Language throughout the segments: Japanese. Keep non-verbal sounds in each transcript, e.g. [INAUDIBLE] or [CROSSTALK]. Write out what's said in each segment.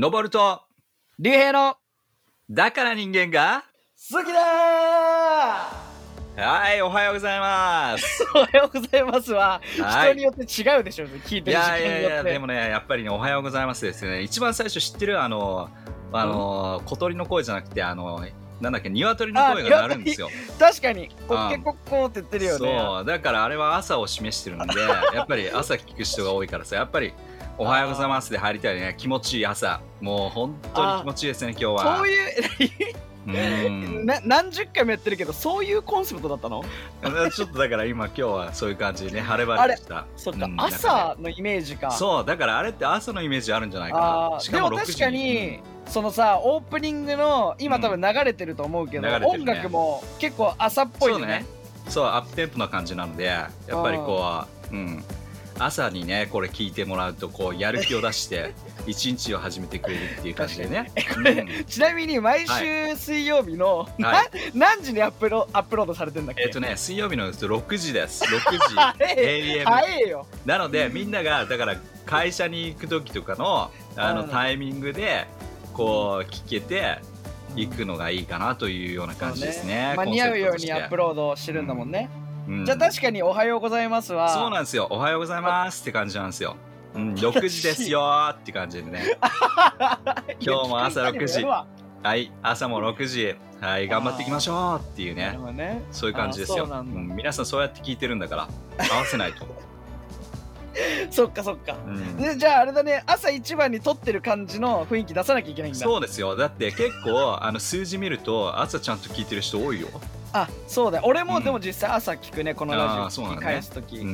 登ると、竜兵のだから人間が、好きだはい、おはようございます。ー [LAUGHS] おはようございますは、はい。人によって違うでしょうね聞いいてる時間やいやいや、によってでもね、やっぱりね、おはようございますですね。一番最初知ってる、あの、あの、小鳥の声じゃなくて、あの、なんだっけ、鶏の声が鳴るんですよ。確かに。コあッケコッコーって言ってるよね。そう、だからあれは朝を示してるんで、やっぱり朝聞く人が多いからさ、やっぱり、おはようございますで入りたいね。気持ちいい朝。もう本当に気持ちいいですね、今日は。そういううん。な何十回もやってるけどそういうコンセプトだったの？ちょっとだから今今日はそういう感じでね [LAUGHS] 晴れ晴れとした。そっか、うん朝のイメージか。ねそうだからあれって朝のイメージあるんじゃないかあなしかも6ーでも確時かに、そのさオープニングの今多分流れてると思うけど、流れてるね。音楽も結構朝っぽいよね。そうね。そうアップテンポな感じなのでやっぱりこううん朝にねこれ聞いてもらうとこうやる気を出して [LAUGHS] 一日を始めてくれるっていう感じでね、うん。ちなみに毎週水曜日の、はな何時にアップロアップロードされてんだっけ？えっ、とね水曜日の6時です。[LAUGHS] 6時。AM 早いよ。なのでみんながだから会社に行く時とかのあのうんタイミングでこう聞けて行くのがいいかなというような感じですね。間に合うようにアップロロードしてるんだもんね、ーじゃあ確かに「おはようございますは」そうなんですよ。おはようございますって感じなんですよ。うん、6時ですよーって感じでね。[LAUGHS] 今日も朝6時はい、朝も6時。はい、頑張っていきましょうっていうね。ねそういう感じですよ。うなん皆さんそうやって聞いてるんだから合わせないと。[LAUGHS] そっかそっかうんでじゃああれだね朝一番に撮ってる感じの雰囲気出さなきゃいけないんだそうですよ。だって結構あの数字見ると朝ちゃんと聞いてる人多いよ。あそうだ。よ俺もうん。でも実際朝聞くねこのラジオ。聞き返す時。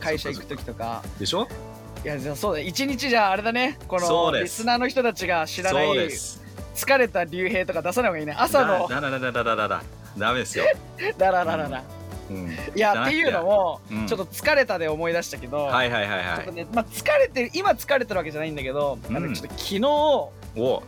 会社行く時とか。でしょ？いやじゃあそうだ。一日じゃああれだね。このリスナーの人たちが知らない。疲れた竜兵とか出さない方がいいね。朝の。だだだだだだだだダメですよ。ダララララうん、いやっていうのもうん。ちょっと疲れたで思い出したけどはいはいはいはい。ねまあ疲れてる今疲れてるわけじゃないんだけどあうん。のちょっと昨日おお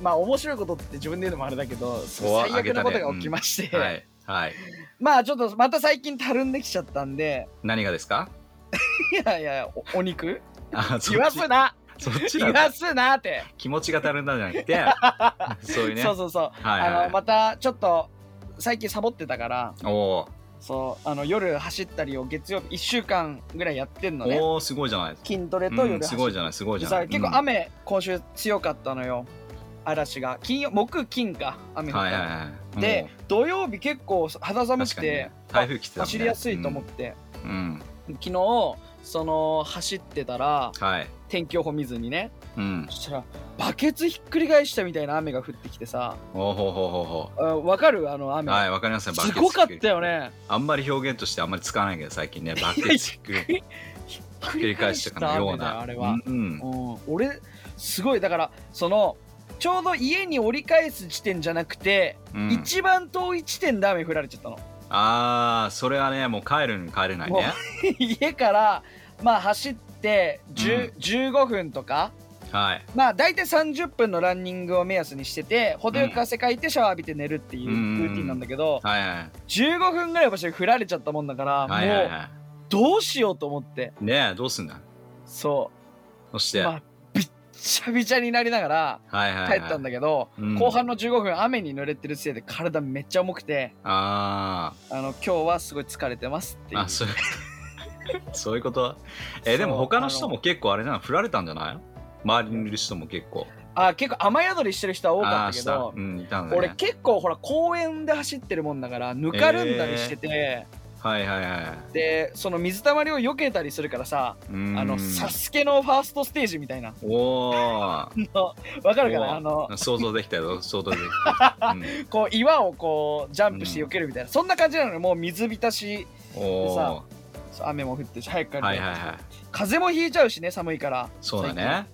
まあ面白いことって自分で言うのもあれだけど最悪なことが起きまして、はい。はい。[LAUGHS] まあちょっとまた最近たるんできちゃったんで。何がですか？[LAUGHS] いやいやおお肉？あそ言わすな。そっち言わすなって、気持ちが足るんだじゃなくて。[LAUGHS] そういうね。そうそうそう、はいはい。あのまたちょっと最近サボってたから。おおそうあの夜走ったりを月曜日1週間ぐらいやってんのね。おおすごいじゃない。筋トレとうん、夜走すごいじゃないすごいじゃない。結構雨、今週強かったのよ嵐が金曜木金か雨降ったの、はいはいはい。で土曜日結構肌も寒くて台風来てね走りやすいと思って、うん。昨日その走ってたらうんはい。天気予報見ずにねうん。そしたらバケツひっくり返したみたいな雨が降ってきてさおほほほほ。あわかる？あの雨、はいわかりますね。すごかったよねあんまり表現としてあんまり使わないけど最近ねバケツひっくりひっくり返したかのような。あれは、うん。うん俺すごいだからそのちょうど家に折り返す地点じゃなくて、うん一番遠い地点で雨降られちゃったのああそれはねもう帰るに帰れないもうね。[LAUGHS] 家からまあ走って10 15分とかはい。まあ大体30分のランニングを目安にしてて程よく汗かいてシャワー浴びて寝るっていうルーティンなんだけど、はいはい。15分ぐらい場所に振られちゃったもんだから、もうはいはいはどうしようと思ってい。ねえどうすんだ？そそして。うまあちゃびちゃになりながら。帰ったんだけど、うん。後半の15分雨に濡れてるせいで体めっちゃ重くてああの今日はすごい疲れてますっていう。ああそう。[LAUGHS] そういうこと？えでも他の人も結構あれなの？振られたんじゃない？周りにいる人も結構。あ結構雨宿りしてる人は多かったけどうんね。俺結構ほら公園で走ってるもんだからぬかるんだりしてて、はいはいはい。でその水たまりを避けたりするからさあのサスケのファーストステージみたいな。おおわかるかおなあの想像できたよ。[LAUGHS] 想像できた、うん。こう岩をこうジャンプして避けるみたいな、そんな感じなのよ。もう水浸しおおさ雨も降ってし早く帰る、はいはいはい。風邪もひいちゃうしね寒いから。そうだね。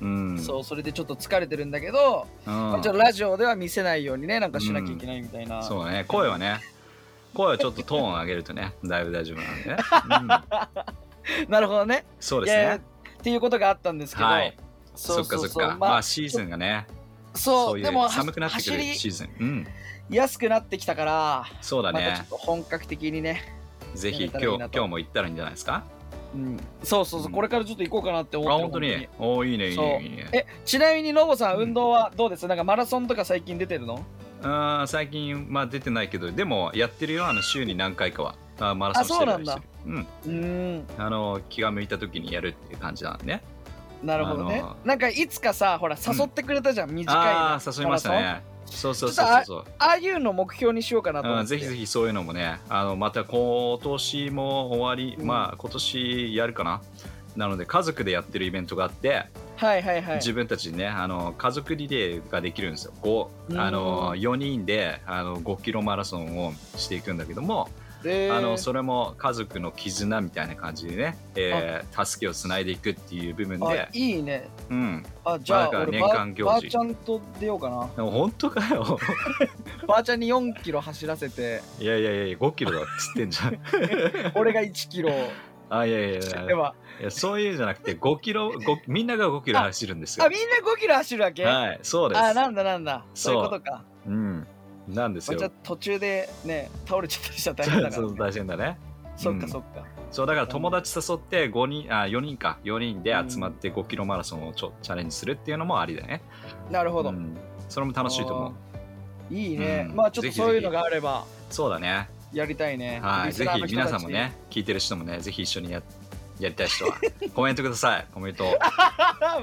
うん。そうそれでちょっと疲れてるんだけど、うん。まあちょっとラジオでは見せないようにねなんかしなきゃいけないみたいな、そうだね。声はね声はちょっとトーン上げるとね [LAUGHS] だいぶ大丈夫なんでね、うん、[LAUGHS] なるほどね。そうですね。っていうことがあったんですけど、はい。そっかそっか。まあまあシーズンがねそう。でも寒くなってくるシーズン。うん。やすくなってきたからそうだね。と本格的にねぜひ今日今日も行ったらいいんじゃないですか？うん、そうそうそう、うん。これからちょっと行こうかなってあ思ってる本当に？おーいいねいいねいいね。えちなみにノボさんうん運動はどうです？なんかマラソンとか最近出てるの？あー最近まあ出てないけどでもやってるよあの週に何回かは。あマラソンしてるりし。てるうんうーん。あの気が向いた時にやるっていう感じなんでね。なるほどね。あのなんかいつかさほら誘ってくれたじゃん、短いああの誘いましたね。そうそうそうそう。そうああいうの目標にしようかなと思って。うんぜひぜひそういうのもねあのまた今年も終わり、うん。まあ今年やるかな。なので家族でやってるイベントがあって、はいはいはい。自分たちねあの家族リレーができるんですよ。5うん。あの4人であの5キロマラソンをしていくんだけども、えー。あのそれも家族の絆みたいな感じでね、えー助けをつないでいくっていう部分あで、いいね。うん、あじゃあだから年間行事。ばあちゃんと出ようかな。でも本当かよ。[LAUGHS] ばあちゃんに4キロ走らせて。いやいやいや5キロだっつってんじゃん。[LAUGHS] 俺が1キロあいやいやいやではいやそういうんじゃなくて5キロごみんなが5キロ走るんですよ。あみんな5キロ走るわけ、はいそうです。あなんだなんだ。そう。いうことか。うん。なんですよ。まあじゃあ途中でね倒れちゃったりしたら大変だか [LAUGHS] そう大変だね。そっうん。かそっか、そうだから友達誘って5人あ4人か。4人で集まって5キロマラソンをちょチャレンジするっていうのもありだよね。なるほど、うん。それも楽しいと思う。いいね、うん。まあちょっとそういうのがあれば。そうだねやりたいね。はい。ぜひ皆さんもね聞いてる人もねぜひ一緒にややりたい人は [LAUGHS] コメントください。コメント。[LAUGHS]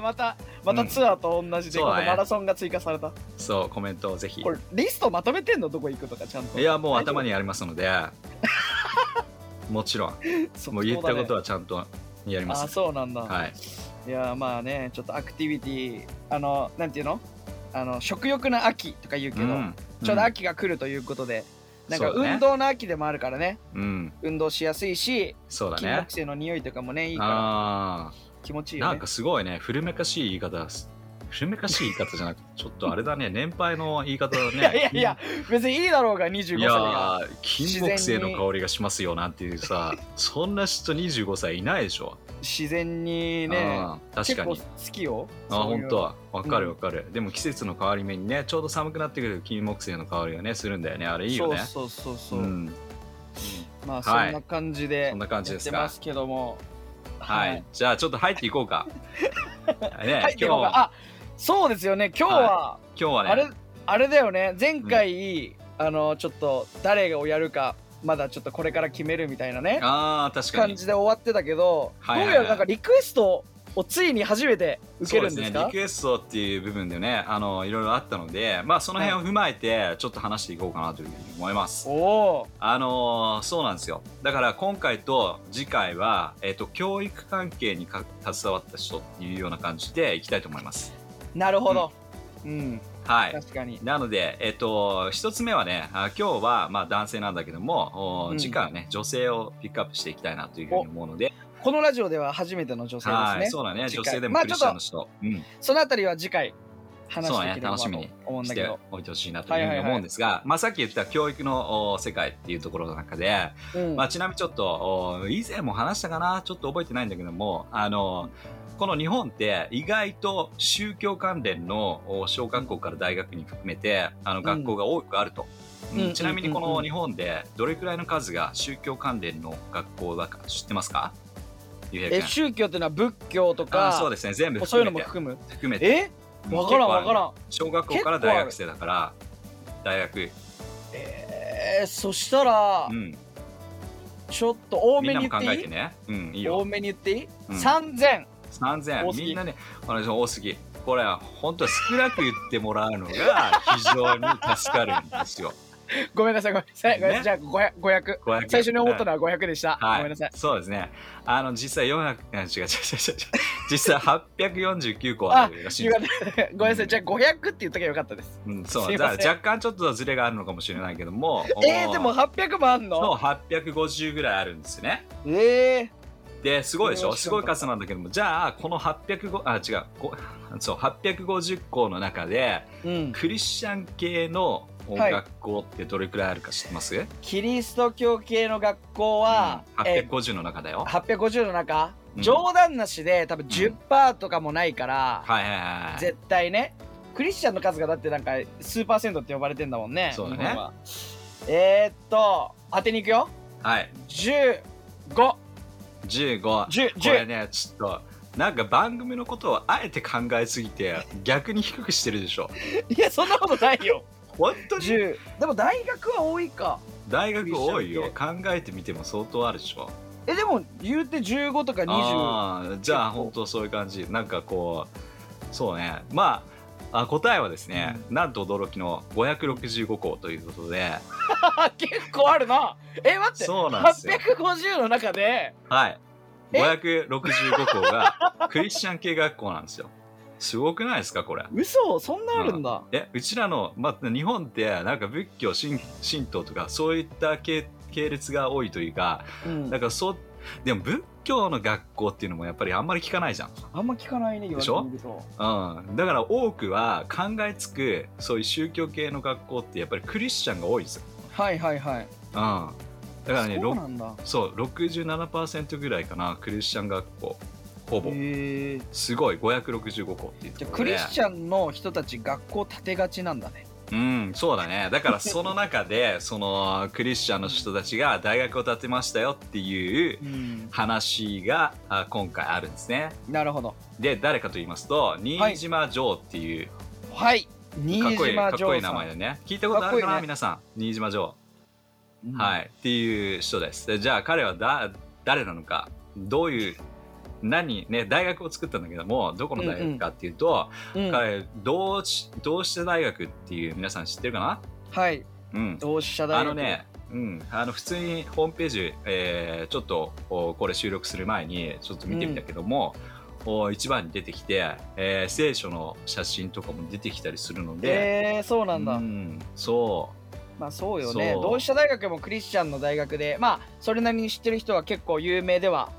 またまたツアーと同じで、そうだね。このマラソンが追加された。そうコメントをぜひ。これリストまとめてんのどこ行くとかちゃんと。いやもう頭にありますので。[LAUGHS] もちろん。もう言ったことははちゃんとやりまあすそうなんだ、はい。いやまあねちょっとアクティビティあのなんていうの？あの食欲の秋とか言うけど、うん。ちょうど秋が来るということで、なんか運動の秋でもあるからね。うん。運動しやすいしそうだね。金木犀の匂いとかもねいいから。あ気持ちいいよね。あなんかすごいね。古めかしい言い方古めかしい言い方じゃなくてちょっとあれだね [LAUGHS] 年配の言い方だね。いやいやいや別にいいだろうが25歳いや金木犀の香りがしますよなんていうさそんな人25歳いないでしょ。自然にね確かに。好きよ。あ本当は。わかるわかる、でも季節の変わり目にねちょうど寒くなってくると金木犀の香りがねするんだよね。あれいいよね。そうそうそうそう、ん、まあそんな感じでそんな感じですか。けども。はい、じゃあちょっと入っていこうか。[LAUGHS] ね、はい、今日今日。があそうですよね。今日は、今日はね。あれあれだよね。前回、あのちょっと誰をやるかまだちょっとこれから決めるみたいなね。あー確かに。感じで終わってたけど、はいはいはい。どうやらなんかリクエストをついに初めて受けるんですか？そうですね。リクエストっていう部分でねあのいろいろあったのでまあその辺を踏まえてちょっと話していこうかなというふうに思います、おおあのーそうなんですよ。だから今回と次回は、えっと教育関係にか携わった人っていうような感じでいきたいと思いますなるほど。うん、はい。確かに。なので、えっと、一つ目はね、あ今日はまあ男性なんだけども、おうん。次回はね、女性をピックアップしていきたいなというふうに思うので、このラジオでは初めての女性ですね。はい、そうだね、女性でもまあクリスチャンの人、うん、そのあたりは次回話していければと楽しみにして思うんだけど、おいてほしいなというふうに思うんですが、まあさっき言った教育のお世界っていうところの中で、うん。まあちなみにちょっとお以前も話したかな、ちょっと覚えてないんだけども、あの、この日本って意外と宗教関連のお小学校から大学に含めてあの学校が多くあると。うん。うん。ちなみにこの日本でどれくらいの数が宗教関連の学校だか知ってますか？え君宗教っていうのは仏教とあかそうですね。全部そういうのも含む？含めて。え？うんわからん結構あるわからん。小学校から大学生だから大学。えー、そしたら、うん。ちょっと多めに言っていい？えてね。うんいい多よめに言っていい、うん。3000 3000多すぎみんなねあの多すぎこれは本当は少なく言ってもらうのが非常に助かるんですよ。[LAUGHS] ごめんなさいごめんなさい、ね。じゃあ 500, 500 500最初に思ったのは500でした、はい、ごめんなさい。そうですね。あの実際400あ違う違う違う違う。実際849個あるらしいですごめんなさい。じゃあ500って言ったからよかったです。うん、そう。だから若干ちょっとズレがあるのかもしれないけどもえー、でも800もあんそうの850ぐらいあるんですよね。えですごいでしょ？すごい数なんだけども。じゃあこの805あ違う。ご [LAUGHS] そう850校の中でー、うん。クリスチャン系のはい学校ってどれくらいあるか知ってます、キリスト教系の学校は、うん。え850の中だよ。850の中、うん。冗談なしで多分10%とかもないから、はいはいはいはい。絶対ねクリスチャンの数がだってなんか数パーセントって呼ばれてんだもんねそうだね。えー、っと当てにいくよ。はい。15 15。10これね、ちょっと、なんか番組のことをあえて考えすぎて、逆に低くしてるでしょ。いやそんなことないよ。本当に？10でも大学は多いか。大学多いよ。考えてみても相当あるでしょ。えでも言うて15とか20あーじゃあ本当そういう感じ。なんかこうそうね。まああ答えはですね、なんと驚きの565個ということで。[LAUGHS] 結構あるな。え待って。そうなんですよ。850の中で。はい。え？565個が [LAUGHS] クリスチャン系学校なんですよ。すごくないですかこれ。嘘。そんなあるんだ、えうちらの、まあ、日本ってなんか仏教神神道とかそういった系系列が多いというかうん。だからそうでも仏教の学校っていうのもやっぱりあんまり聞かないじゃん。あんま聞かないね言われてみると。うん、だから多くは考えつくそういう宗教系の学校ってやっぱりクリスチャンが多いんですよ。はいはいはい。うん、だからねろそうなんだ。そう67%ぐらいかなクリスチャン学校。ほぼ。すごい565校っていうじゃあところで。クリスチャンの人たち学校建てがちなんだねうんそうだね。だからその中でそのクリスチャンの人たちが大学を建てましたよっていううん。話があ今回あるんですね。なるほど。で誰かと言いますと新島城っていうはい。新かっこいいか島っこいい名前でね。聞いたことあるかなね。皆さん？新島城。うん。はい、っていう人です。でじゃあ彼はだ誰なのか、どういう、何、ね、大学を作ったんだけども、どこの大学かっていうと、うん彼、同志同志社大学っていう皆さん知ってるかな？はい。うん。同志社大学。あのね、うん、あの普通にホームページ、えーちょっとおこれ収録する前にちょっと見てみたけども、お一番に出てきて、えー聖書の写真とかも出てきたりするので、えー、そうなんだ、うん、そう。まあそうよね。同志社大学もクリスチャンの大学でまあそれなりに知ってる人は結構有名では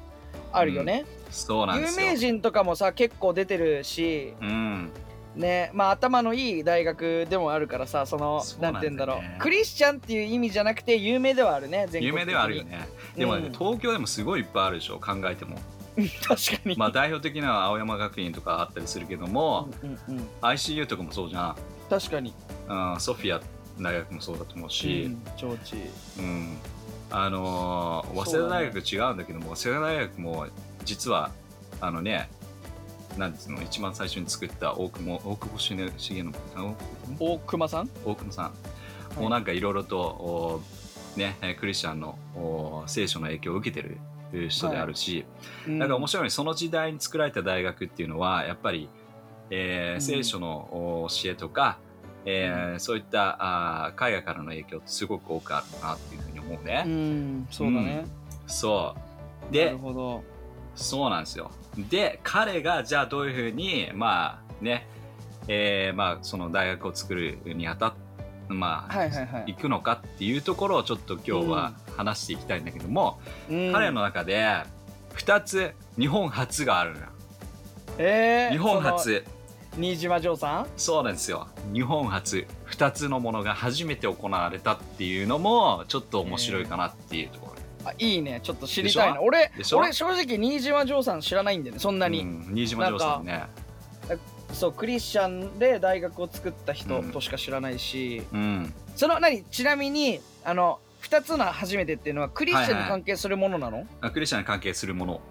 あるよね、有そうなんですよ。名人とかもさ結構出てるしうん。ねまあ頭のいい大学でもあるからさそのそうななんんて言うんだろうクリスチャンっていう意味じゃなくて有名ではあるね有名ではあるよね。でもね、うん東京でもすごいいっぱいあるでしょ、考えても。[LAUGHS] 確かに、まあ代表的な青山学院とかあったりするけども、うんうんうん、ICU とかもそうじゃん。確かに、うん、ソフィア大学もそうだと思うしう、ん、うん。あのー早稲田大学違うんだけども、早稲田大学も実は、あのね、なんつうの、一番最初に作った大久保、大久保重重信、大熊さん？大久保さん、はい。もうなんかいろいろと、おね、えークリスチャンのお聖書の影響を受けてる人であるし、なんか面白いその時代に作られた大学っていうのはやっぱり、えーうん。聖書のお教えとか、えーそういったあー海外からの影響ってすごく多くあるなっていうふうに思うね。うん。そうだね、そう。なでるほど。そうなんですよ。で彼がじゃあどういうふうにまあね、えーまあその大学を作るにあたってまあ、はいはいはい。行くのかっていうところをちょっと今日は話していきたいんだけども、うん。彼の中で2つ日本初があるのよ。えー、日本初新島城さん？そうなんですよ。日本初2つのものが初めて行われたっていうのもちょっと面白いかなっていうところ、あいいね。ちょっと知りたいな。俺俺正直新島城さん知らないんだよねそんなに、うん、新島城さんね。そうクリスチャンで大学を作った人うん。としか知らないし、うん。その何？ちなみにあの2つの初めてっていうのはクリスチャンに関係するものなの、あクリスチャンに関係するもの。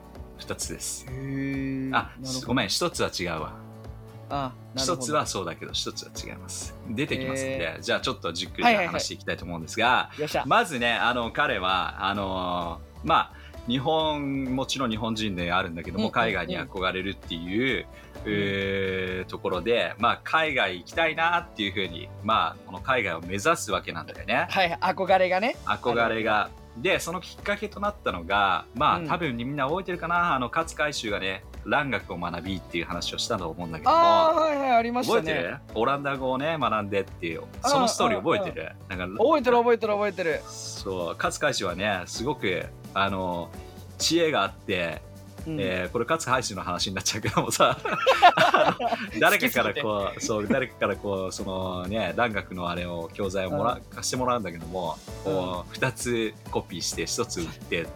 2つです。へえあごめん1つは違うわあなるほ1どつはそうだけど1つは違います。出てきますんで、えじゃあちょっとじっくりはいはいはい話していきたいと思うんですが、よっしゃ、まずねあの彼はあのーまあ日本もちろん日本人であるんだけども、うんうんうん。海外に憧れるっていう、えーところで、まあ、海外行きたいなっていうふうに、まあ、この海外を目指すわけなんだよね。はい。憧れがね。憧れが。でそのきっかけとなったのがまあ、うん。多分みんな覚えてるかなあの勝海舟がね蘭学を学びっていう話をしたと思うんだけども。はいはいありましたね。覚えてる？オランダ語をね学んでっていうそのストーリー覚えてる？なんか覚えてる覚えてる覚えてる。そう勝海舟はねすごくあの知恵があって、うん。えーこれ勝海舟の話になっちゃうけどもさ。[LAUGHS] 誰かからこうそう誰かからこうそのね蘭学のあれを教材をもら、貸してもらうんだけども、こう2つコピーして1つ売って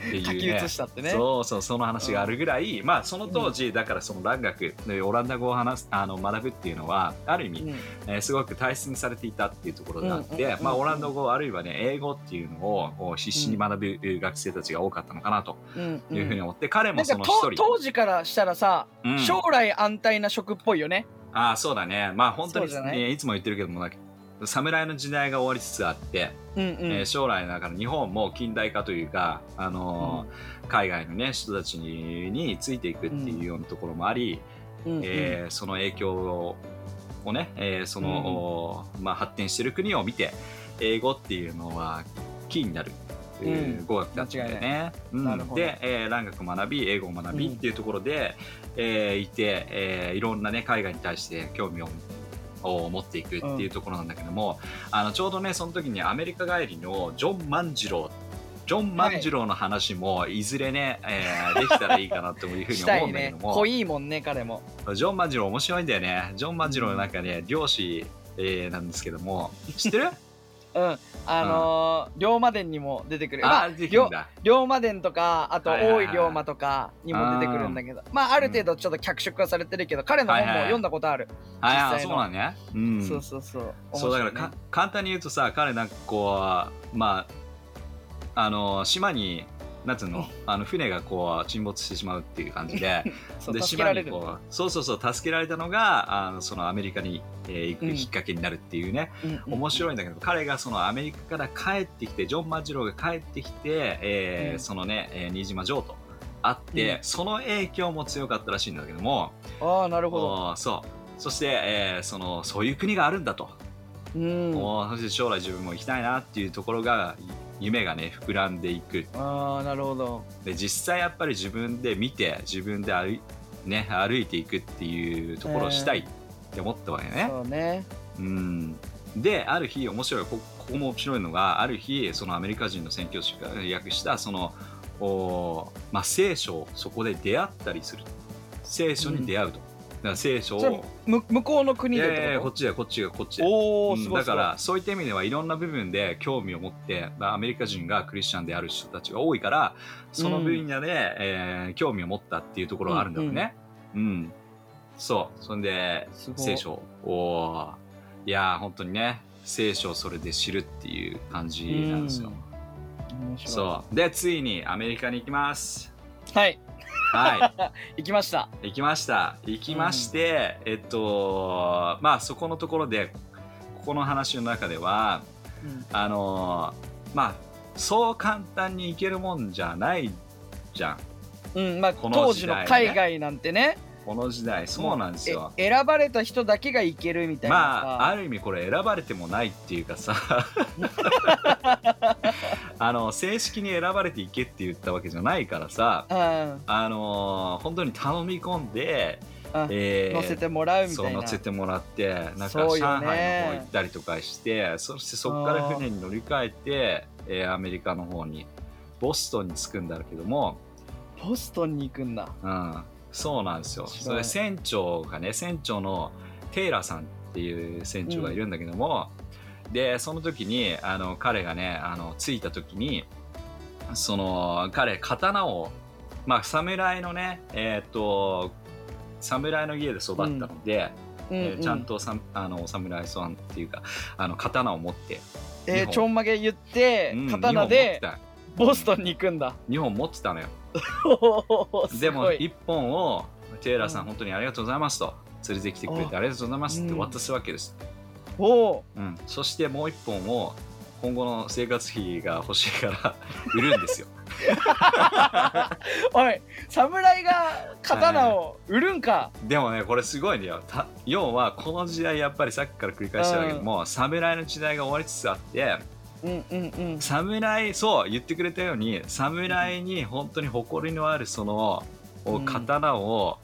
っていう、ね、書き写したってね。そうそうその話があるぐらい、まあその当時、だからその蘭学でオランダ語を話すあの学ぶっていうのはある意味、うん。えーすごく大切にされていたっていうところがあって、うんうんうんうん。まあ、オランダ語あるいはね英語っていうのをこう必死に学ぶ学生たちが多かったのかなとうんうん。いうふうに思って、彼もその一人、当時からしたらさ、うん。将来安泰な職っぽいよね。ああそうだね。まあ本当に、ね、いつも言ってるけども侍の時代が終わりつつあって、うんうん、えー将来だから日本も近代化というか、あのー海外の、ね、人たちにについていくっていうようなところもあり、うんうん。えーその影響ををね、えーその、まあ、発展している国を見て英語っていうのはキーになる。えーうん。語学だったんだよね。うん。で、えー、蘭学を学び英語を学びっていうところで、えーいて、えーいろんな、ね、海外に対して興味をを持っていくっていうところなんだけども、あのちょうどねその時にアメリカ帰りのジョン万次郎ジョン万次郎の話もいずれね、えーできたらいいかなというふうに思うんだけども、[LAUGHS] 濃いもんね彼も。ジョン万次郎面白いんだよね。ジョン万次郎の中ね漁師、えーなんですけども。知ってる？うん。あのー龍馬伝にも出てくる。まああ龍馬伝とかあとはいはいはい。大井龍馬とかにも出てくるんだけど。まあある程度ちょっと脚色はされてるけど彼の本も読んだことある、ああ実際の。そうなんね、うん、そうそうそう。そうだからか簡単に言うとさ彼なんかこうまああの島になんつうのあの船がこう沈没してしまうっていう感じでで島にこうそうそうそう助けられたのがあのそのアメリカに、えー行くうんきっかけになるっていうね、うんうん面白いんだけど彼がそのアメリカから帰ってきてジョン・マジローが帰ってきて、えーうん。そのね、えー新島城と会って、うん。その影響も強かったらしいんだけどもああなるほど。そう。そして、えーそのそういう国があるんだと、うん。おーそして将来自分も行きたいなっていうところが夢がね膨らんでいく。ああなるほど。で実際やっぱり自分で見て自分で歩い,、ね、歩いていくっていうところをしたいって思ったわけね。そうね。うん、である日面白いこここも面白いのがある日そのアメリカ人の宣教師が訳したそのお、まあ、聖書をそこで出会ったりする。聖書に出会うと、だから聖書を。む向こうの国いでってこと？やいやいやこっちだよこっちだこっち。だおおすごだからそういった意味ではいろんな部分で興味を持って、まあアメリカ人がクリスチャンである人たちが多いからその分野で、えー興味を持ったっていうところがあるんだろうね。うん、そう。そんで聖書をいやー本当にね聖書をそれで知るっていう感じなんですよ。面白い。そう。でついにアメリカに行きます。はいは [LAUGHS] 行きました。い行きました。行きまして、えっとまあそこのところでここの話の中ではうん。あのーまあそう簡単に行けるもんじゃないじゃん。うんまあこの当時の海外なんてねこの時代そうなんですよ。選ばれた人だけが行けるみたいなさ。まあある意味これ選ばれてもないっていうかさ。[LAUGHS] あの正式に選ばれていけって言ったわけじゃないからさ。うん。あのー本当に頼み込んで、あえー乗せてもらうみたいな。乗せてもらってなんか上ね。海の方行ったりとかしてそしてそこから船に乗り換えて、えーアメリカの方にボストンに着くんだけども、ボストンに行くんだ。うん、そうなんですよ。それ船長がね船長のテイラーさんっていう船長がいるんだけども、でその時にあの彼がねあの着いた時にその彼刀をまあ侍のねえっ、と侍の家で育ったので、うん。えーちゃんうんとさあの侍さんっていうかあの刀を持って、えーちょんまげ言ってうん刀でボストンに行くんだ。た日本持ってたのよ [LAUGHS] ですもごい。一本をテイラーさん、うん。本当にありがとうございますと。連れてきてくれてありがとうございますって渡すわけです、おー。うん。そしてもう一本を今後の生活費が欲しいから [LAUGHS] 売るんですよ。[LAUGHS] おい侍が刀を売るんか。でもねこれすごいんだよ。た要はこの時代やっぱりさっきから繰り返してるけども、侍の時代が終わりつつあってうんうんうん。侍そう言ってくれたように侍に本当に誇りのあるそのうん。刀を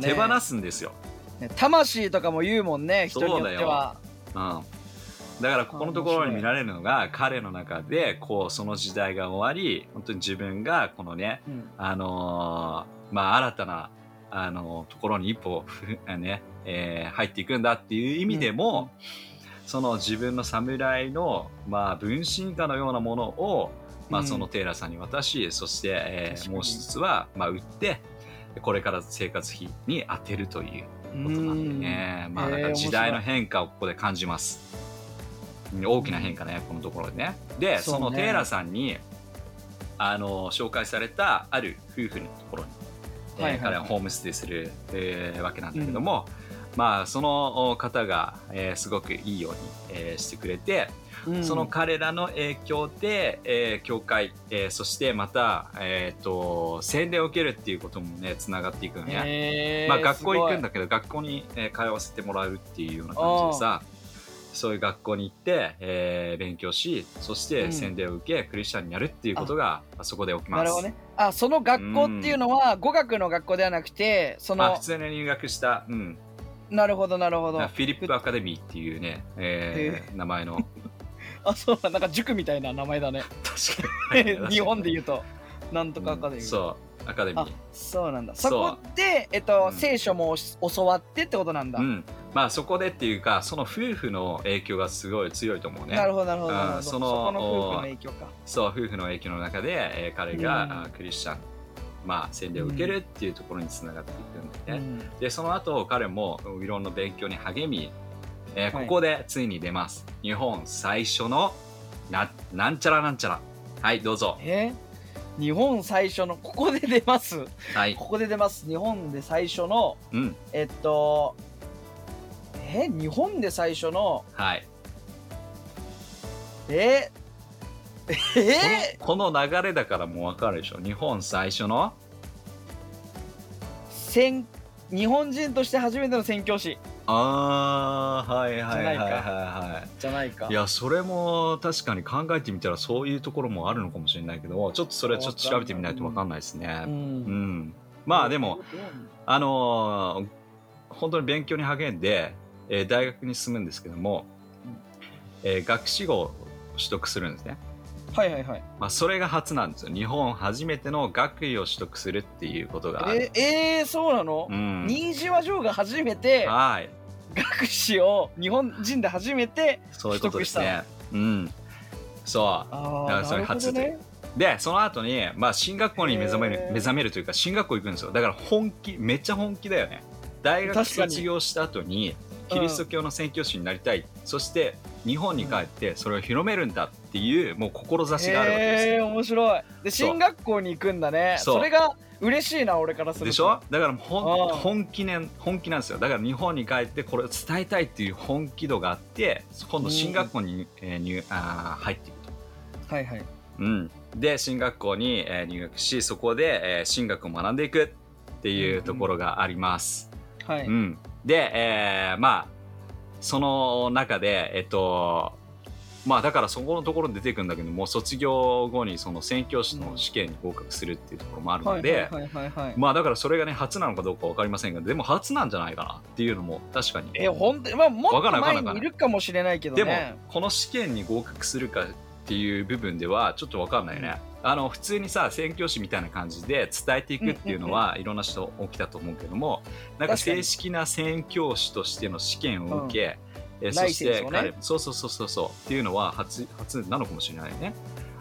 手放すんですよ、ね魂とかも言うもんね人によっては。うん、だからここのところに見られるのが彼の中でこうその時代が終わり本当に自分がこのねうん。あのーまあ新たなあのところに一歩ふね、えー入っていくんだっていう意味でも、その自分の侍のまあ分身かのようなものをまあ、うん。そのテイラーさんに渡し、そして、えーもう一つは、まあ、売ってこれから生活費に当てるということなんでね、まあ、だから時代の変化をここで感じます。うん大きな変化ね、このところでね。で、そのテイラーさんにあの紹介されたある夫婦のところに、えーはいはい彼はホームステイする、えーわけなんだけども、まあその方が、えーすごくいいように、えーしてくれて、うん。その彼らの影響で、えー教会、えーそしてまた、えー、と洗礼を受けるっていうこともねつながっていくのね。まあ、学校行くんすだけど学校に、えー通わせてもらうっていうような感じでさそういう学校に行って、えー勉強しそしてうん。洗礼を受け、クリスチャンになるっていうことがあ。そこで起きます。なるほどね。あその学校っていうのは語学の学校ではなくてそのまあ普通に入学した、うん、なるほどなるほど。フィリップアカデミーっていうね、えー名前の。[LAUGHS] あそうなんか塾みたいな名前だね。確かに。[LAUGHS] 日本で言うと。なんとかアカデミー、そう。アカデミあー。そうなんだ。そこで、えっとうん。聖書も教わってってことなんだ、うん、まあそこでっていうかその夫婦の影響がすごい強いと思うね。なるほどなるほどその夫婦の影響か。そう夫婦の影響の中で、えー彼が、クリスチャン、まあ、洗礼を受けるっていうところにつながっていくんだよね。うんでその後彼もいろんな勉強に励み、えーはいここでついに出ます。日本最初のななんちゃらなんちゃら。はいどうぞ。え日本最初のここで出ます？はい。ここで出ます日本で最初のうんえっとえ日本で最初の？はい。ええこのこの流れだからもうわかるでしょ。日本最初の？宣日本人として初めての宣教師あーはいはいはいはいじゃないかはい。じゃないかいやそれも確かに考えてみたらそういうところもあるのかもしれないけどちょっとそれはちょっと調べてみないと分かんないですね。ううんん、まあでもあのー本当に勉強に励んで、えー大学に進むんですけども、えー学士号を取得するんですね。はいはいはい。まあ、それが初なんですよ。日本初めての学位を取得するっていうことがある。ええー、そうなの、うん、新島城が初めてはい。学士を日本人で初めてそういうことですね。うん、そう。あだあからそれ初ででその後にまあ進学校に目覚める目覚めるというか進学校行くんですよ。だから本気めっちゃ本気だよね。大学確かに。卒業した後にキリスト教の宣教師になりたい、そして日本に帰ってそれを広めるんだっていうもう志があるわけですよ。へえ面白い。で進学校に行くんだね。それが嬉しいな俺からすると。でしょ？だから本気ね本気なんですよ。だから日本に帰ってこれを伝えたいっていう本気度があって今度進学校に、えー入あー入っていくと。はいはい。うん、で進学校に、えー入学しそこで、えー進学を学んでいくっていうところがあります。はい、うん。で、えーまあその中でえっとまあだからそこのところに出てくるんだけども卒業後にその宣教師の試験に合格するっていうところもあるはいので、まあだからそれがね初なのかどうかわかりませんがでも初なんじゃないかなっていうのも確かに。え本当にまあもっと前にいるかもしれないけどでもねこの試験に合格するかっていう部分ではちょっと分かんないよね。あの普通にさ宣教師みたいな感じで伝えていくっていうのはいろんな人起きたと思うけどもなんか正式な宣教師としての試験を受け、えラそイセンスをね。して彼、そうそうそうそうそうっていうのは初初なのかもしれないよね。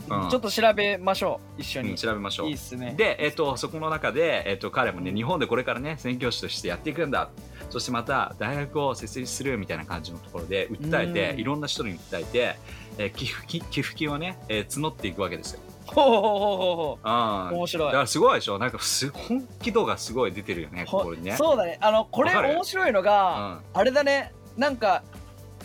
うん。ちょっと調べましょう。一緒うんに、調べましょう。いいっすね。で、えっと、そこの中で、えっと、彼もね日本でこれからね宣教師としてやっていくんだ。そしてまた大学を設立するみたいな感じのところで訴えてうん。いろんな人に訴えて、えー寄付金寄付金をね、えー募っていくわけですよ。ほうほうほうほうほ面白い。だからすごいでしょ？なんかす本気度がすごい出てるよねほここにね。そうだね。あのこれ面白いのが、あれだね。なんか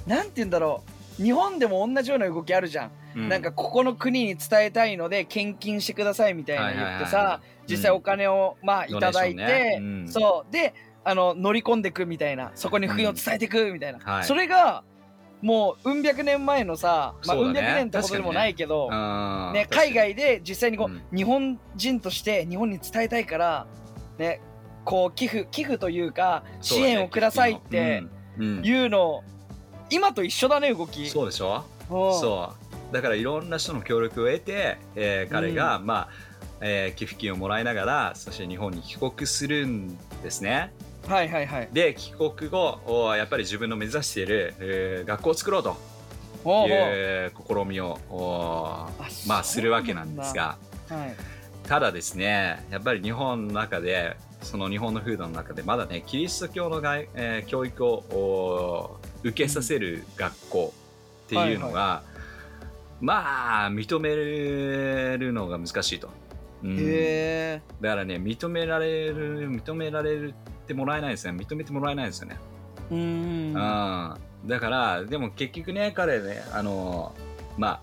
なんて言うんだろう。日本でも同じような動きあるじゃん、うん。なんかここの国に伝えたいので献金してくださいみたいな言ってさ実際お金を、まあいただいて、ねうん。そう。であの乗り込んでくみたいな。そこに福音を伝えてくみたいな、はい。それがもううん百年前のさ、まあ、そうん百年ってことでもないけど、うんね、海外で実際にこう、うん。日本人として日本に伝えたいから、ね、こう寄付寄付というか支援をくださいってうん。うん。いうのを今と一緒だね動き。そうでしょ？うん。そう。だからいろんな人の協力を得て、えー彼が、まあえー寄付金をもらいながらそして日本に帰国するんですねはいはいはい。で帰国後おやっぱり自分の目指している、えー学校を作ろうという試みをおあまあするわけなんですが。はい。ただですねやっぱり日本の中でその日本の風土の中でまだねキリスト教の外、えー教育をお受けさせる学校っていうのが、まあ認めるのが難しいと。うん。だからね認められる認められてもらえないですね。認めてもらえないですよね。うーん。うん、だからでも結局ね彼ねあのまあ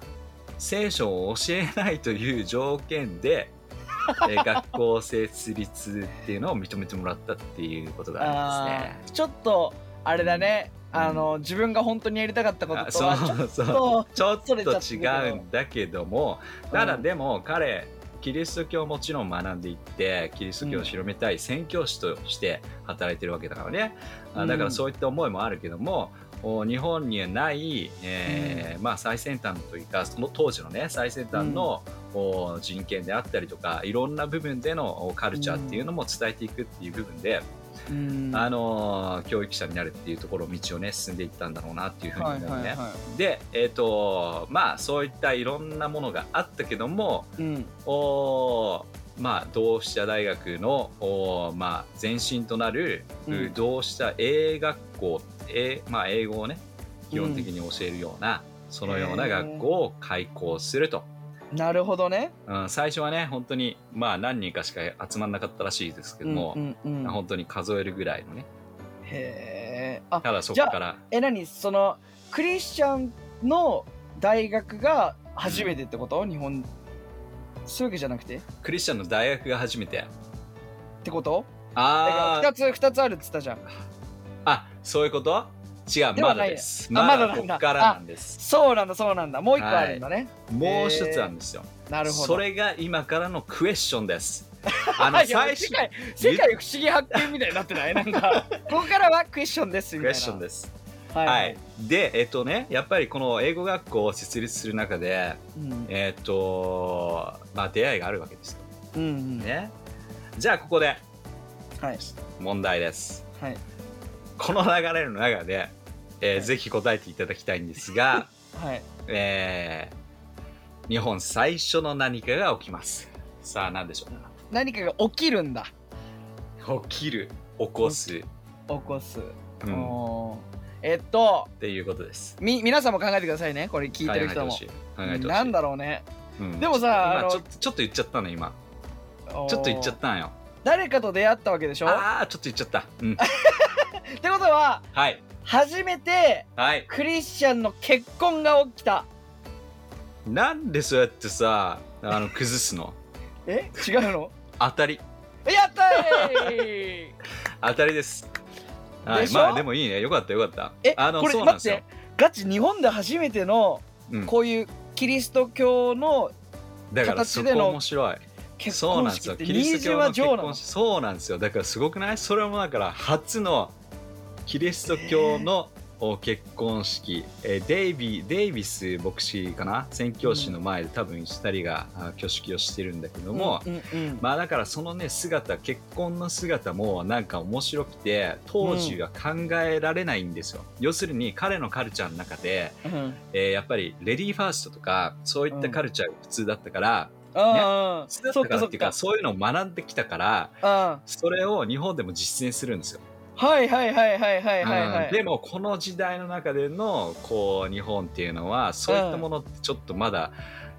聖書を教えないという条件で [LAUGHS] え学校設立っていうのを認めてもらったっていうことがああるんですね。ーちょっとあれだね、うん。あの自分が本当にやりたかったことあとはちょそう。そうとちょっと違うんだけどもただでも彼キリスト教をもちろん学んでいってキリスト教を広めたい宣教師として働いてるわけだからね、あだからそういった思いもあるけどもお日本にはない、えーまあ、最先端というかその当時のね最先端の、お人権であったりとかいろんな部分でのおカルチャーっていうのも伝えていくっていう部分で、うんあの教育者になるっていうところ道をね進んでいったんだろうなっていうふうに思うね。はいはいはで、えっ、と、まあ、そういったいろんなものがあったけども、いうん。おまあ、同志社大学の、おまあ、前身となる、うん。同志社英学校、英まあ、英語をね、基本的に教えるような、そのような学校を開校すると。なるほどね。うん、最初はね、本当に、まあ、何人かしか集まんなかったらしいですけども、うんうんうん、本当に数えるぐらいのね。へえあただそこじゃあから、え何？そのクリスチャンの大学が初めてってこと、日本。そういうわけじゃなくて？っクリスチャンの大学が初めて、てこと？あー。2つ二つあるっつったじゃん。あ、そういうこと？違う、まだです。あまだまだなんだここからなんです。そうなんだそうなんだもう一個あるんだね、もう一つなんですよ。なるほどそれが今からのクエスチョンです。[LAUGHS] あの最初世界世界不思議発見みたいになってない？なんか [LAUGHS] ここからはクエスチョンですみたいなクエスチョンです。はい。で、えっとね、やっぱりこの英語学校を設立する中で、うんえっと、まあ出会いがあるわけですよ。うんうんね。じゃあここではい問題です。はいこの流れの中で、えーはい。ぜひ答えていただきたいんですが、[LAUGHS] はい。えー日本最初の何かが起きます。さあ何でしょうか？何かが起きるんだ。起きる起こす、起こす、うん、えっとていうことです。み皆さんも考えてくださいね。これ聞いてる人も。なんだろうね。うん。でもさあの今ちょっとちょっと言っちゃったの今。ちょっと言っちゃったんよ。誰かと出会ったわけでしょ？っああちょっと言っちゃった。うん。[LAUGHS] てことははい初めてはい。クリスチャンの結婚が起きたなんでそうやってさあの崩すの？[LAUGHS] え？違うの？当たりやったーい [LAUGHS] 当たりです。はいまあでもいいねよかったよかった。えあのこれ待って。ガチ日本で初めてのうん。こういうキリスト教の形での面白い。結そうなんですよ。婚式ってキリスト新島教の？そうなんですよ。だからすごくない？それもだから初のキリスト教のお結婚式、えーデイビーデイビス牧師かな？宣教師の前で多分2人があ挙式をしてるんだけども、うんうんうん。まあだからそのね姿結婚の姿もなんか面白くて当時は考えられないんですよ、要するに彼のカルチャーの中で、うん。えーやっぱりレディーファーストとかそういったカルチャーが普通だったから、うかっかそっか。そういうのを学んできたからあそれを日本でも実践するんですよ、はいはいはいはいはいはいはい。うん。でもこの時代の中でのこう日本っていうのはそういったものってちょっとまだ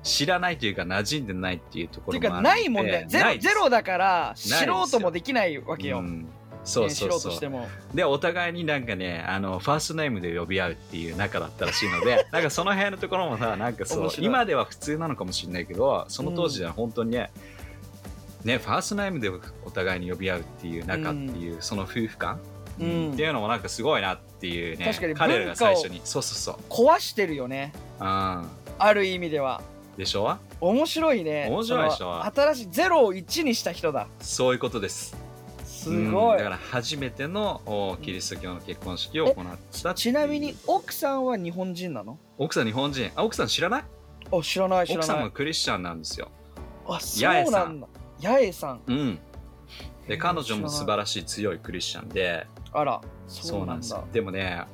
知らないというか馴染んでないっていうとこていうろもあるのでかないもんね。ゼロゼロだから素人もできないわけよ、うん。そうそうそう。としても。でお互いになんかねあのファーストネームで呼び合うっていう仲だったらしいので [LAUGHS] なんかその辺のところもさなんかそう今では普通なのかもしれないけどその当時は本当にね、ねファーストネームでお互いに呼び合うっていう仲っていう、その夫婦感、うん。っていうのもなんかすごいなっていうね。確かに彼らが最初文にそうそうそう。壊してるよね。うん。ある意味では。でしょ？面白いね。面白いでしょ？新しいゼロを1にした人だ。そういうことです。すうん。ごい、だから初めてのおキリスト教の結婚式を行ったちなみに奥さんは日本人なの？奥さん日本人。あ奥さん知らない？あ知らない知ら奥さんもないクリスチャンなんですよ。あそうなんん。だ八重さん。うん。で彼女も素晴らしい強いクリスチャンで。あらそそううなんです。よでもね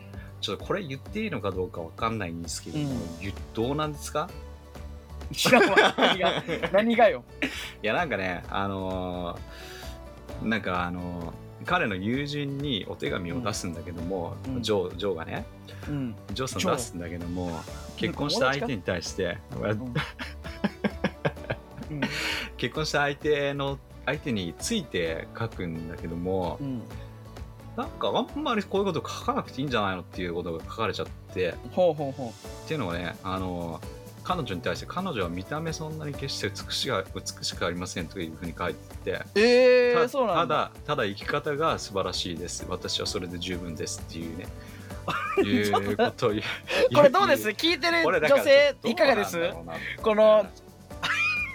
ちょっとこれ言っていいのかどうかわかんないんですけども、うん。ゆどうなんですか？知らんわ。何が [LAUGHS] 何がよ。いやなんかねあのーなんかあのー彼の友人にお手紙を出すんだけども、うん。ジョージョーがねうん。ジョーさん出すんだけども結婚した相手に対してうん結婚した相手の相手について書くんだけどもう、ん。なんかあんまりこういうこと書かなくていいんじゃないのっていうことが書かれちゃって。ほうほうほっていうのはねあの彼女に対して彼女は見た目そんなに決して美しが美しくありませんというふうに書いてて。うえー、たただただ生き方が素晴らしいです。私はそれで十分ですっていうね。[LAUGHS] いうことを言う。これどうです？聞いてる女性いかがです？この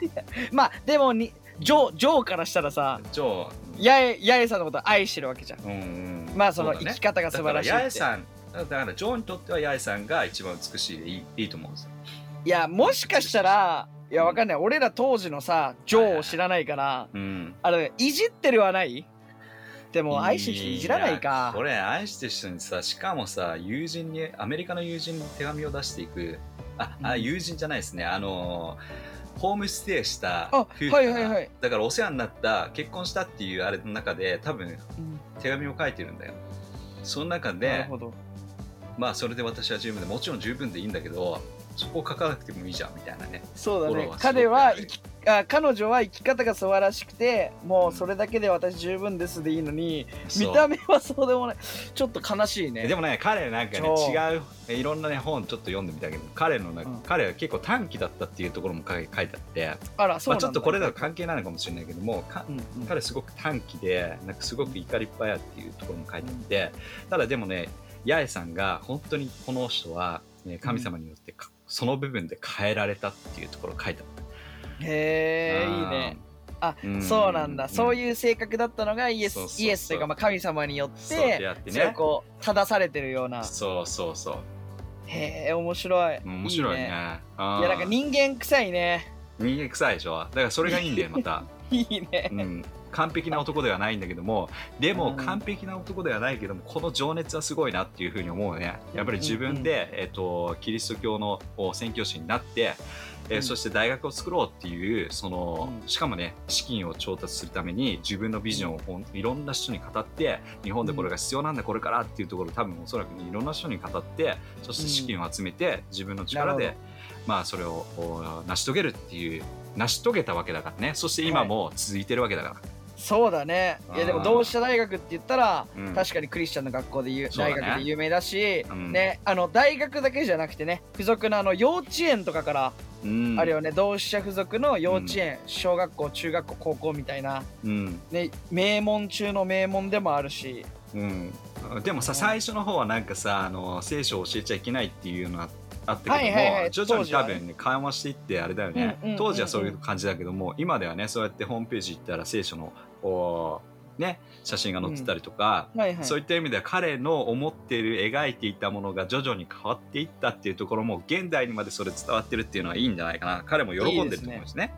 [LAUGHS] まあでもにジョージョーからしたらさジョー。八重八重さんのこと愛してるわけじゃん。うんうん。まあその生き方が素晴らしいだから八重ってさんだからジョーにとっては八重さんが一番美しいでいいいいと思うんですよ。いやもしかしたらいやわかんない。俺ら当時のさジョーを知らないからうん。あれいじってるはない。でも愛してる人いじらないやか。これ愛してる人にさしかもさ友人にアメリカの友人に手紙を出していく。あ、あうん。友人じゃないですね。あのホームステイしたあ夫婦かな。はいはいはい。だからお世話になった結婚したっていうあれの中で多分うん。手紙を書いてるんだよ。その中でほどまあそれで私は十分でもちろん十分でいいんだけどそこを書かなくてもいいじゃんみたいなね。そうだね。彼はある生きあ彼女は生き方が素晴らしくてもうそれだけで私十分ですでいいのにそう。見た目はそうでもない。ちょっと悲しいね。でもね彼なんかね違うえいろんなね本ちょっと読んでみたけど彼のな、うん。彼は結構短期だったっていうところも書いてあってあらそうなんだ、まあ、ちょっとこれだと関係ないのかもしれないけどもかうんうん。彼すごく短期でなんかすごく怒りっぱいあっていうところも書いてあってただでもね八重さんが本当にこの人は、ね、神様によってかその部分で変えられたっていうところ書いてあった。へえいいね。あ、うん。そうなんだ、うん。そういう性格だったのがイエスそうイエスというかまあ神様によってそれをねこう正されてるような。そうそうそう。へえ面白い。面白いね。いいあー。いやなんか人間臭いね。人間臭いでしょ？だからそれがいいんだよまた。[LAUGHS] いいね、うん、完璧な男ではないんだけどもでもうん。完璧な男ではないけどもこの情熱はすごいなっていうふうに思うね。やっぱり自分で、えっとキリスト教のお宣教師になって、えーうん。そして大学を作ろうっていうその、うん。しかもね資金を調達するために自分のビジョンをいろんな人に語って日本でこれが必要なんだこれからっていうところを多分おそらくいろんな人に語ってそして資金を集めて自分の力で、まあそれをお成し遂げるっていう成し遂げたわけだからね。そして今も続いてるわけだから、そうだね。いやでも同志社大学って言ったら、うん。確かにクリスチャンの学校でうだね。大学で有名だし、うん。ねあの大学だけじゃなくてね付属のあの幼稚園とかから、うん。あるよね。同志社附属の幼稚園、小学校中学校高校みたいな。うん。ね名門中の名門でもあるし。うん、でもさうん。最初の方はなんかさあの聖書を教えちゃいけないっていうのがあったけども、はいはいはい。徐々に多分ね。緩和していってあれだよね、うんうんうんうん。当時はそういう感じだけども今ではねそうやってホームページ行ったら聖書のおね写真が載ってたりとか、はいはい。そういった意味では彼の思っている描いていたものが徐々に変わっていったっていうところも現代にまでそれ伝わってるっていうのはいいんじゃないかな。彼も喜んでると思うんですね。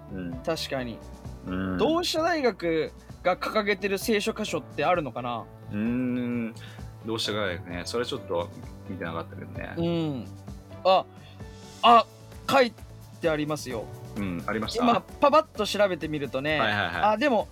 確かに、うん。同志社大学が掲げてる聖書箇所ってあるのかな？うーん。どうしたかね。それちょっと見てなかったけどね。うん。ああ書いてありますよ。うん、ありました？今パパッと調べてみるとね、はいはいはい。あでも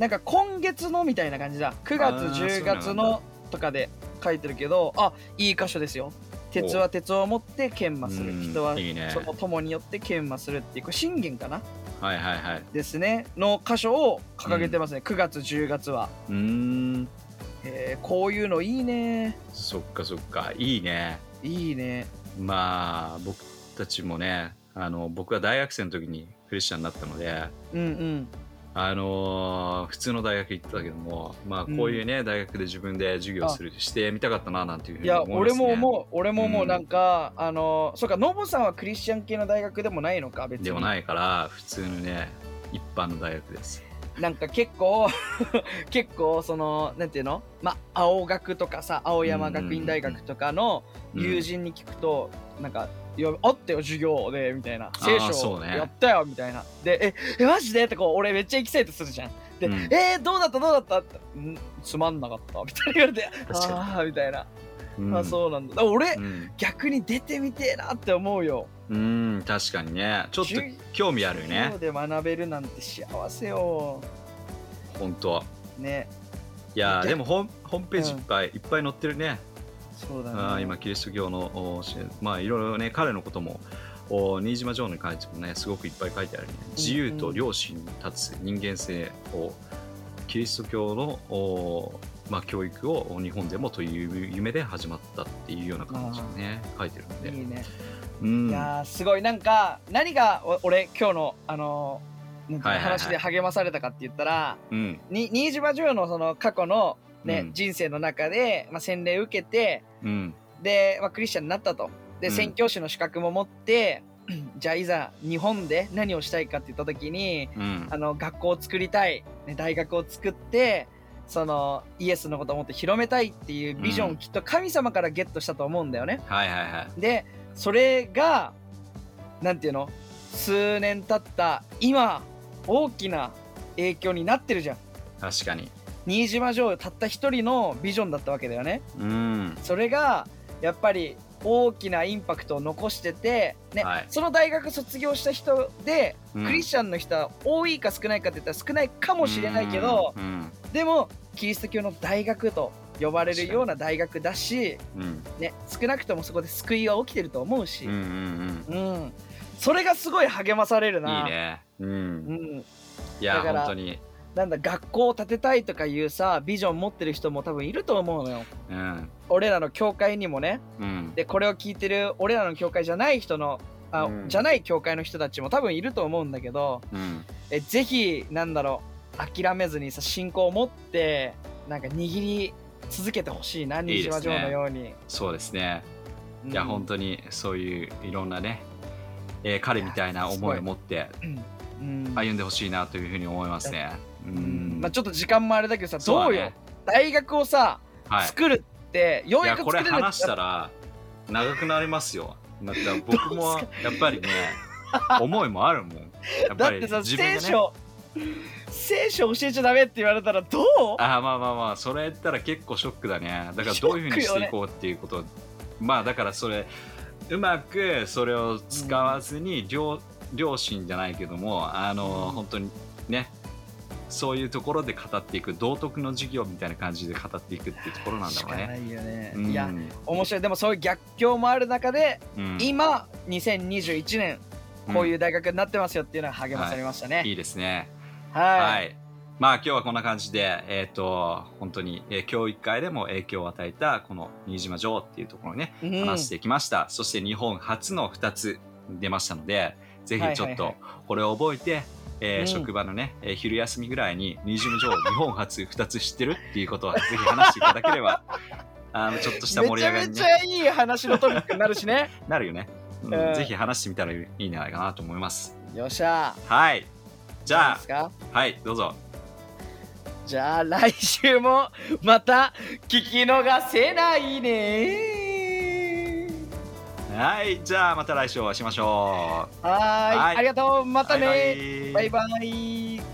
なんか今月のみたいな感じだ。9月あー10月のとかで書いてるけどあいい箇所ですよ。鉄は鉄を持って研磨する。うん人はその友によって研磨するっていうこれ信玄かな？はいはいはい。ですね。の箇所を掲げてますね、9月10月は。うーん、えーこういうのいいね。そっかそっか、いいね。いいね。まあ、僕たちもね、あの僕は大学生の時にクリスチャンになったので、うんうんあのー普通の大学行ってたけども、まあ、こういうね、大学で自分で授業するしてみたかったななんていうふうにいや俺思いますね。も思う。俺も思ううんなんか、あのそうかノブさんはクリスチャン系の大学でもないのか別に。でもないから、普通のね、一般の大学です。なんか結構 [LAUGHS] 結構そのなんていうの？まあ青学とかさ青山学院大学とかのうん。友人に聞くと、なんか「いやあったよ授業で」みたいな「聖書やったよ」みたいな。で「ええマジで?」ってこう俺めっちゃエキサイトするじゃん。で「うん。えー、どうだった？どうだった?」って。ん？つまんなかった」みたいな言われて「[LAUGHS] 確かに。ああ」みたいな。うん。あそうなんだ。だ俺、うん、逆に出てみてえなって思うよ。うん確かにね。ちょっと授興味あるよね。授業で学べるなんて幸せよ。本当。ね。いやでもホホームページいっぱい、いっぱい載ってるねそうだね。あー今キリスト教のまあいろいろね彼のこともお新島城に書いてもねすごくいっぱい書いてあるね。自由と良心に立つ人間性をキリスト教のおまあ教育を日本でもという夢で始まったっていうような感じでね書いてるんで。いいね、うん。いやーすごい。なんか何がお俺今日のあの話で励まされたかって言ったら、うん。に新島城のその過去の、ねうん。人生の中で、まあ、洗礼を受けてうん。で、まあ、クリスチャンになったと。でうん。宣教師の資格も持って、[CLEARS THROAT] じゃあいざ日本で何をしたいかって言った時にうん。あの学校を作りたい、ね、大学を作ってそのイエスのことをもっと広めたいっていうビジョンをうん。きっと神様からゲットしたと思うんだよね。はいはいはい。でそれがなんていうの？数年経った今大きな影響になってるじゃん。確かに新島城たった一人のビジョンだったわけだよね。うん。それがやっぱり大きなインパクトを残してて、ねはい。その大学卒業した人で、うん。クリスチャンの人は多いか少ないかって言ったら少ないかもしれないけど、うんでもキリスト教の大学と呼ばれるような大学だし、うん。ね、少なくともそこで救いは起きてると思うし、うんうんうん。それがすごい励まされるうんな。いいね。ううん。ん、いや本当になんだ学校を建てたいとかいうさビジョン持ってる人も多分いると思うのよ。うん。俺らの教会にもね。うん。でこれを聞いてる俺らの教会じゃない人のあ、うん。じゃない教会の人たちも多分いると思うんだけどうん。えぜひなんだろう諦めずにさ信仰を持ってなんか握り続けてほしいな島城のように。そうですね。いやうん本当にそういういろんなね、えー彼みたいな思いを持ってうん。歩んでほしいなというふうに思いますね。ううん。んまあ、ちょっと時間もあれだけどさどうよ。大学をさ、はい、作るってよういやこれやく作れる話したら長くなりますよ。だって僕も [LAUGHS] やっぱりね思いもあるもん。やっぱりだってさ。聖書聖書教えちゃダメって言われたらどう？あまあまあまあそれ言ったら結構ショックだね。だからどういうふうにしていこうっていうこと、まあだからそれうまくそれを使わずに両,、両親じゃないけどもあの、うん。本当にねそういうところで語っていく道徳の授業みたいな感じで語っていくっていうところなんだろうね。ないよね、うん。いや面白い。でもそういう逆境もある中で、うん。今2021年こういう大学になってますよっていうのは励まされましたね、い。いですね。はい、はい。まあ今日はこんな感じで、えっ、と、本当に、えー教育界でも影響を与えたこの新島城っていうところをね、うん。話してきました。そして日本初の2つ出ましたので、ぜひちょっとはいはいはい。これを覚えーうん。職場のね、えー昼休みぐらいに新島城日本初2つ知ってるっていうことはぜひ話していただければ、[LAUGHS] あのちょっとした盛り上がりに、めちゃめちゃいい話のトピックになるしね。なるよね、うん。うん。ぜひ話してみたらいいんじゃないかなと思います。よっしゃ。はい。じゃあ、はい、どうぞ。じゃあ来週もまた聞き逃せないねはい、じゃあまた来週お会いしましょう。はーいはい。ありがとう。またね。バイバイバイバイ